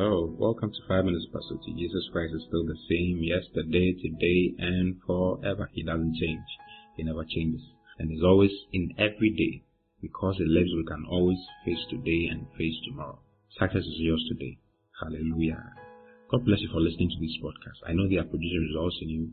Hello, welcome to 5 Minutes Pastor. Jesus Christ is still the same yesterday, today, and forever. He doesn't change. He never changes. And is always in every day. Because He lives, we can always face today and face tomorrow. Success is yours today. Hallelujah. God bless you for listening to this podcast. I know the producer is also new,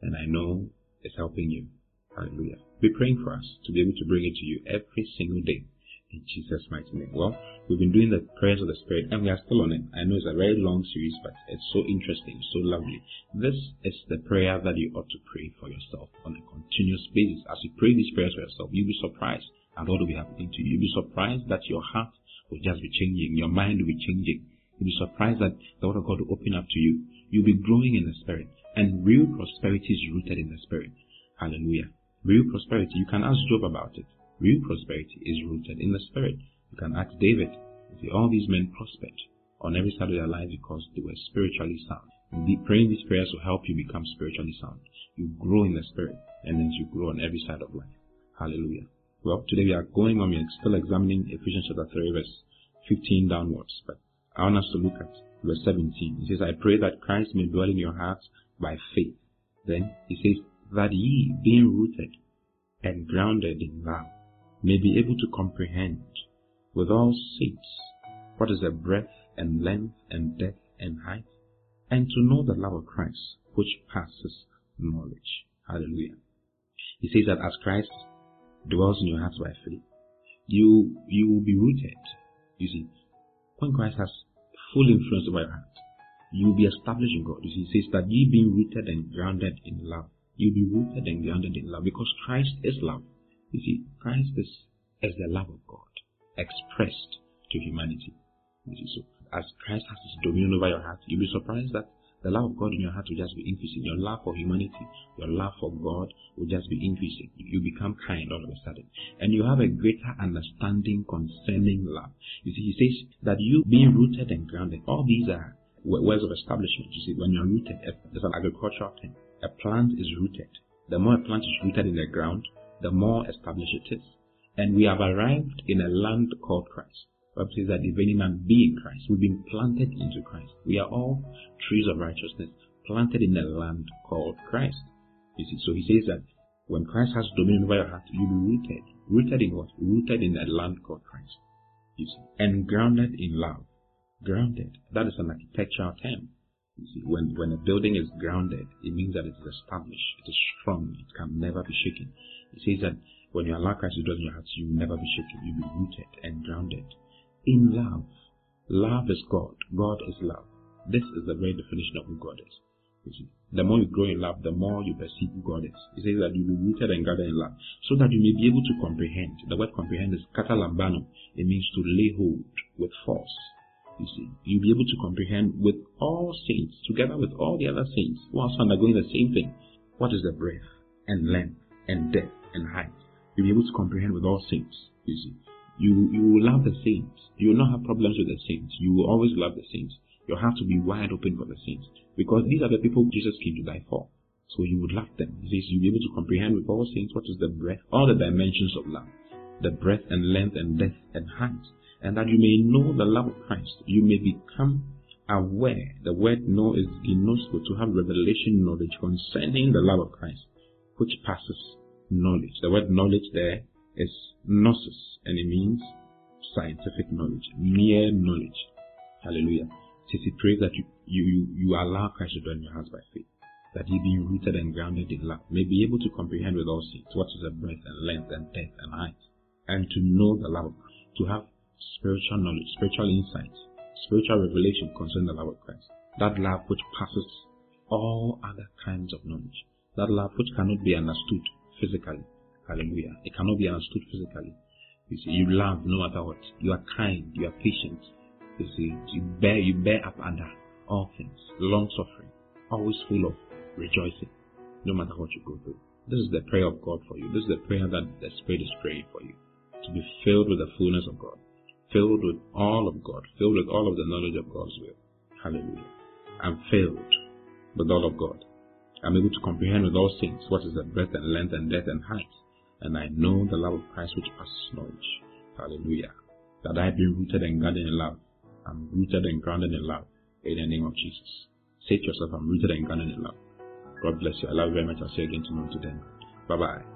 and I know it's helping you. Hallelujah. Be praying for us to be able to bring it to you every single day in Jesus' mighty name. Well, we've been doing the prayers of the Spirit and we are still on it. I know it's a very long series, but it's so interesting, so lovely. This is the prayer that you ought to pray for yourself on a continuous basis. As you pray these prayers for yourself, you'll be surprised at what will be happening to you. You'll be surprised that your heart will just be changing, your mind will be changing. You'll be surprised that the word of God will open up to you. You'll be growing in the Spirit. And real prosperity is rooted in the Spirit. Hallelujah. Real prosperity, you can ask Job about it. Real prosperity is rooted in the Spirit. You can ask David. See, all these men prospered on every side of their life because they were spiritually sound. The, praying these prayers will help you become spiritually sound. You grow in the Spirit, and then you grow on every side of life. Hallelujah. Well, today we are going on, we are still examining Ephesians chapter 3, verse 15 downwards. But I want us to look at verse 17. It says, I pray that Christ may dwell in your hearts by faith. Then he says, that ye, being rooted and grounded in love, may be able to comprehend with all saints what is the breadth and length and depth and height, and to know the love of Christ which passes knowledge. Hallelujah. He says that as Christ dwells in your hearts by faith, you you will be rooted. You see, when Christ has full influence over your heart, you will be established in God. You see, he says that ye being rooted and grounded in love, you'll be rooted and grounded in love because Christ is love. You see, Christ is, is the love of God expressed to humanity. You see, so as Christ has his dominion over your heart, you'll be surprised that the love of God in your heart will just be increasing. Your love for humanity, your love for God will just be increasing. You become kind all of a sudden. And you have a greater understanding concerning love. You see, he says that you being rooted and grounded, all these are words of establishment. You see, when you're rooted, it's an agricultural thing. A plant is rooted. The more a plant is rooted in the ground, the more established it is. And we have arrived in a land called Christ. Bible says that if any man be in Christ, we've been planted into Christ. We are all trees of righteousness planted in a land called Christ. You see, so he says that when Christ has dominion over your heart, you'll be rooted. Rooted in what? Rooted in a land called Christ. You see, and grounded in love. Grounded. That is an architectural term. You when, when a building is grounded, it means that it is established, it is strong, it can never be shaken. It says that when you allow Christ to dwell in your hearts, you will never be shaken. You'll be rooted and grounded in love. Love is God. God is love. This is the very definition of who God is. You see, the more you grow in love, the more you perceive who God is. He says that you'll be rooted and grounded in love, so that you may be able to comprehend. The word comprehend is katalambano. It means to lay hold with force. You see, you'll be able to comprehend with all saints, together with all the other saints who are undergoing the same thing. What is the breadth and length and depth and height. You'll be able to comprehend with all saints. You see, you you will love the saints. You will not have problems with the saints. You will always love the saints. Your heart will be wide open for the saints because these are the people Jesus came to die for. So you would love them. You'll be able to comprehend with all saints what is the breadth, all the dimensions of love, the breadth and length and depth and height, and that you may know the love of Christ. You may become aware. The word know is ginosko, to have revelation knowledge concerning the love of Christ, which passes knowledge. The word knowledge there is gnosis, and it means scientific knowledge, mere knowledge. Hallelujah. Says he prays that you, you, you allow Christ to dwell in your hearts by faith, that ye being rooted and grounded in love may be able to comprehend with all saints what is the breadth and length and depth and height, and to know the love of Christ, to have spiritual knowledge, spiritual insight, spiritual revelation concerning the love of Christ. That love which passes all other kinds of knowledge. That love which cannot be understood physically. Hallelujah. It cannot be understood physically. You see, you love no matter what. You are kind. You are patient. You see, you bear, you bear up under all things. Long suffering. Always full of rejoicing. No matter what you go through. This is the prayer of God for you. This is the prayer that the Spirit is praying for you. To be filled with the fullness of God. Filled with all of God. Filled with all of the knowledge of God's will. Hallelujah. I'm filled with all of God. I'm able to comprehend with all things what is the breadth and length and depth and height. And I know the love of Christ which passes knowledge. Hallelujah. That I be rooted and grounded in love I'm rooted and grounded in love. In the name of Jesus. Say to yourself, I'm rooted and grounded in love. God bless you. I love you very much. I'll see you again tomorrow. To then. Bye bye.